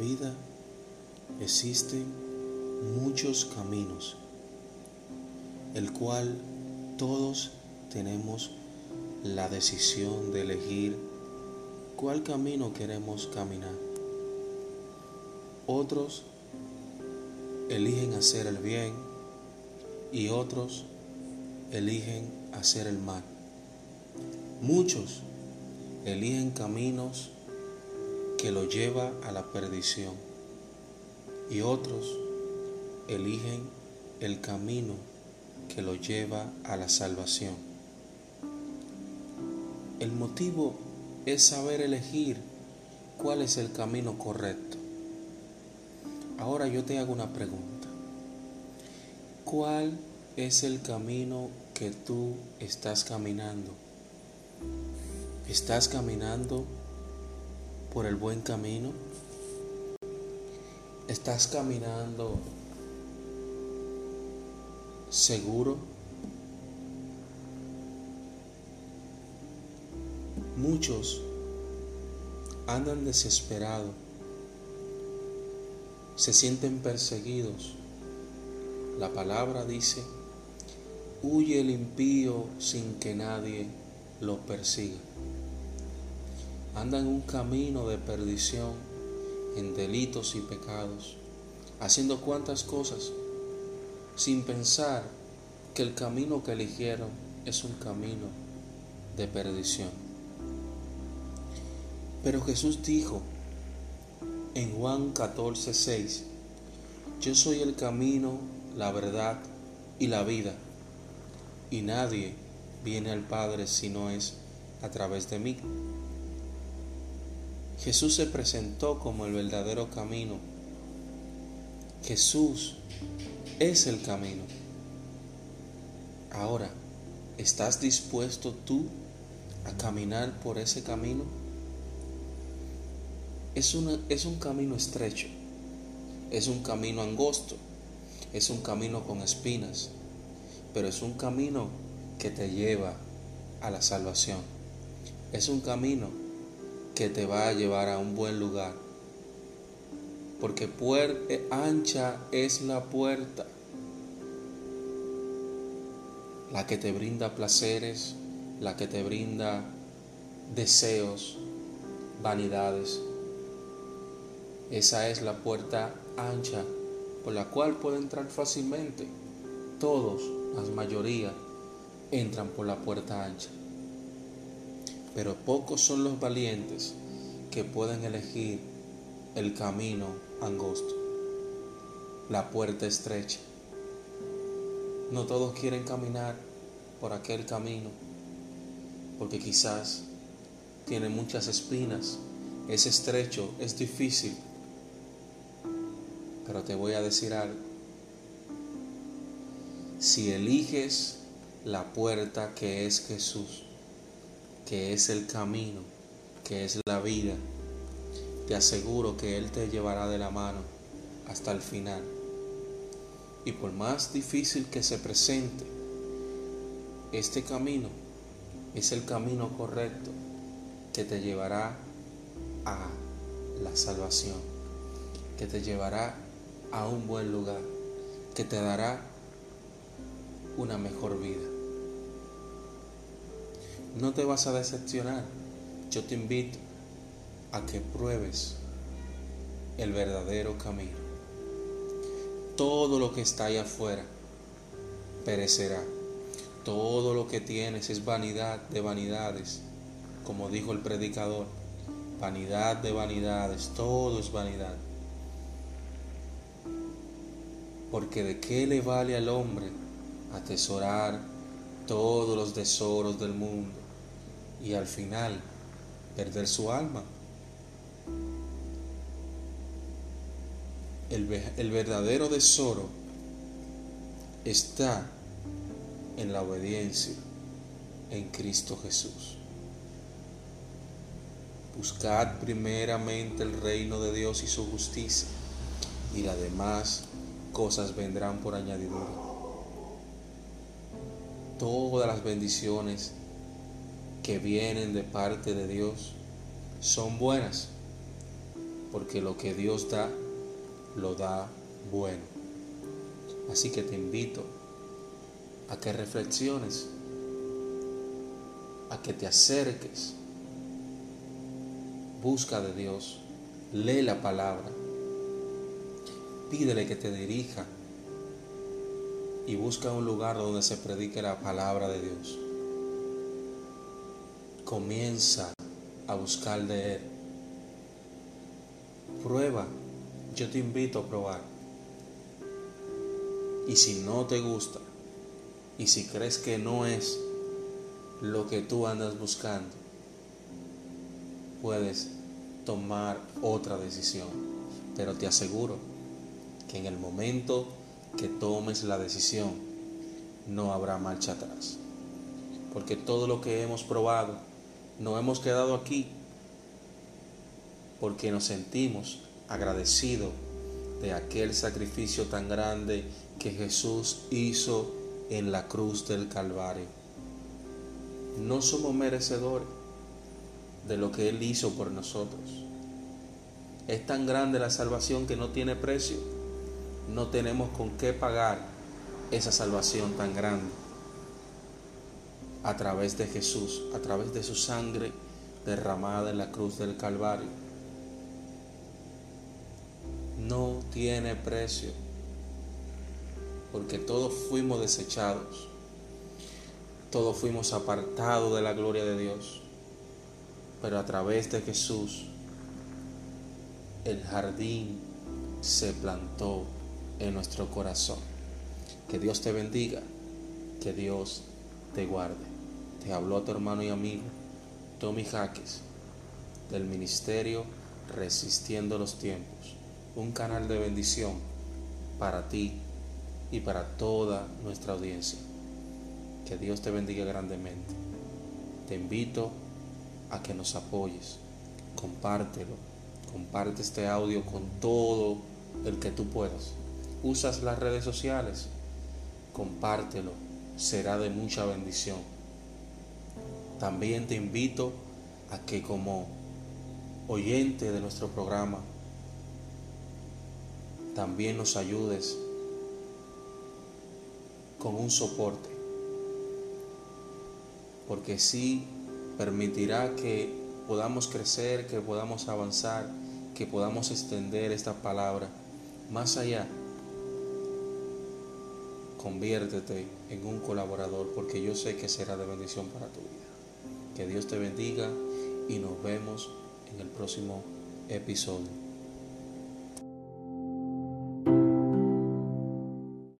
vida existen muchos caminos, el cual todos tenemos la decisión de elegir cuál camino queremos caminar. Otros eligen hacer el bien y otros eligen hacer el mal. Muchos eligen caminos que lo lleva a la perdición y otros eligen el camino que lo lleva a la salvación. El motivo es saber elegir cuál es el camino correcto. Ahora yo te hago una pregunta. ¿Cuál es el camino que tú estás caminando? ¿Estás caminando por el buen camino? ¿Estás caminando seguro? Muchos andan desesperados, se sienten perseguidos. La palabra dice, huye el impío sin que nadie lo persiga. Andan un camino de perdición en delitos y pecados, haciendo cuantas cosas sin pensar que el camino que eligieron es un camino de perdición. Pero Jesús dijo en Juan 14, 6, yo soy el camino, la verdad y la vida, y nadie viene al Padre si no es a través de mí. Jesús se presentó como el verdadero camino. Jesús es el camino. Ahora, ¿estás dispuesto tú a caminar por ese camino? Es, es un camino estrecho, es un camino angosto, es un camino con espinas, pero es un camino que te lleva a la salvación. Es un camino que te va a llevar a un buen lugar. Porque eh, ancha es la puerta, la que te brinda placeres, la que te brinda deseos, vanidades. Esa es la puerta ancha por la cual puede entrar fácilmente. Todos, la mayoría, entran por la puerta ancha. Pero pocos son los valientes que pueden elegir el camino angosto, la puerta estrecha. No todos quieren caminar por aquel camino, porque quizás tiene muchas espinas, es estrecho, es difícil pero te voy a decir algo. Si eliges la puerta que es Jesús, que es el camino, que es la vida, te aseguro que Él te llevará de la mano hasta el final. Y por más difícil que se presente, este camino es el camino correcto que te llevará a la salvación, que te llevará a un buen lugar que te dará una mejor vida. No te vas a decepcionar. Yo te invito a que pruebes el verdadero camino. Todo lo que está allá afuera perecerá. Todo lo que tienes es vanidad de vanidades, como dijo el predicador. Vanidad de vanidades, todo es vanidad. porque de qué le vale al hombre atesorar todos los tesoros del mundo y al final perder su alma. El, el verdadero tesoro está en la obediencia en Cristo Jesús. Buscad primeramente el reino de Dios y su justicia y la demás cosas vendrán por añadidura. Todas las bendiciones que vienen de parte de Dios son buenas, porque lo que Dios da, lo da bueno. Así que te invito a que reflexiones, a que te acerques, busca de Dios, lee la palabra, pídele que te dirija y busca un lugar donde se predique la palabra de Dios. Comienza a buscar de Él. Prueba, yo te invito a probar. Y si no te gusta, y si crees que no es lo que tú andas buscando, puedes tomar otra decisión. Pero te aseguro que en el momento que tomes la decisión, no habrá marcha atrás. Porque todo lo que hemos probado, no hemos quedado aquí porque nos sentimos agradecidos de aquel sacrificio tan grande que Jesús hizo en la cruz del Calvario. No somos merecedores de lo que Él hizo por nosotros. Es tan grande la salvación que no tiene precio. No tenemos con qué pagar esa salvación tan grande. A través de Jesús, a través de su sangre derramada en la cruz del Calvario. No tiene precio porque todos fuimos desechados, todos fuimos apartados de la gloria de Dios, pero a través de Jesús el jardín se plantó en nuestro corazón. Que Dios te bendiga, que Dios te guarde. Te habló tu hermano y amigo Tommy Jaques del ministerio Resistiendo los Tiempos, un canal de bendición para ti y para toda nuestra audiencia. Que Dios te bendiga grandemente. Te invito a que nos apoyes. Compártelo. Comparte este audio con todo el que tú puedas. Usas las redes sociales. Compártelo. Será de mucha bendición. También te invito a que como oyente de nuestro programa, también nos ayudes con un soporte, porque sí permitirá que podamos crecer, que podamos avanzar, que podamos extender esta palabra más allá. Conviértete en un colaborador porque yo sé que será de bendición para tu vida. Que Dios te bendiga y nos vemos en el próximo episodio.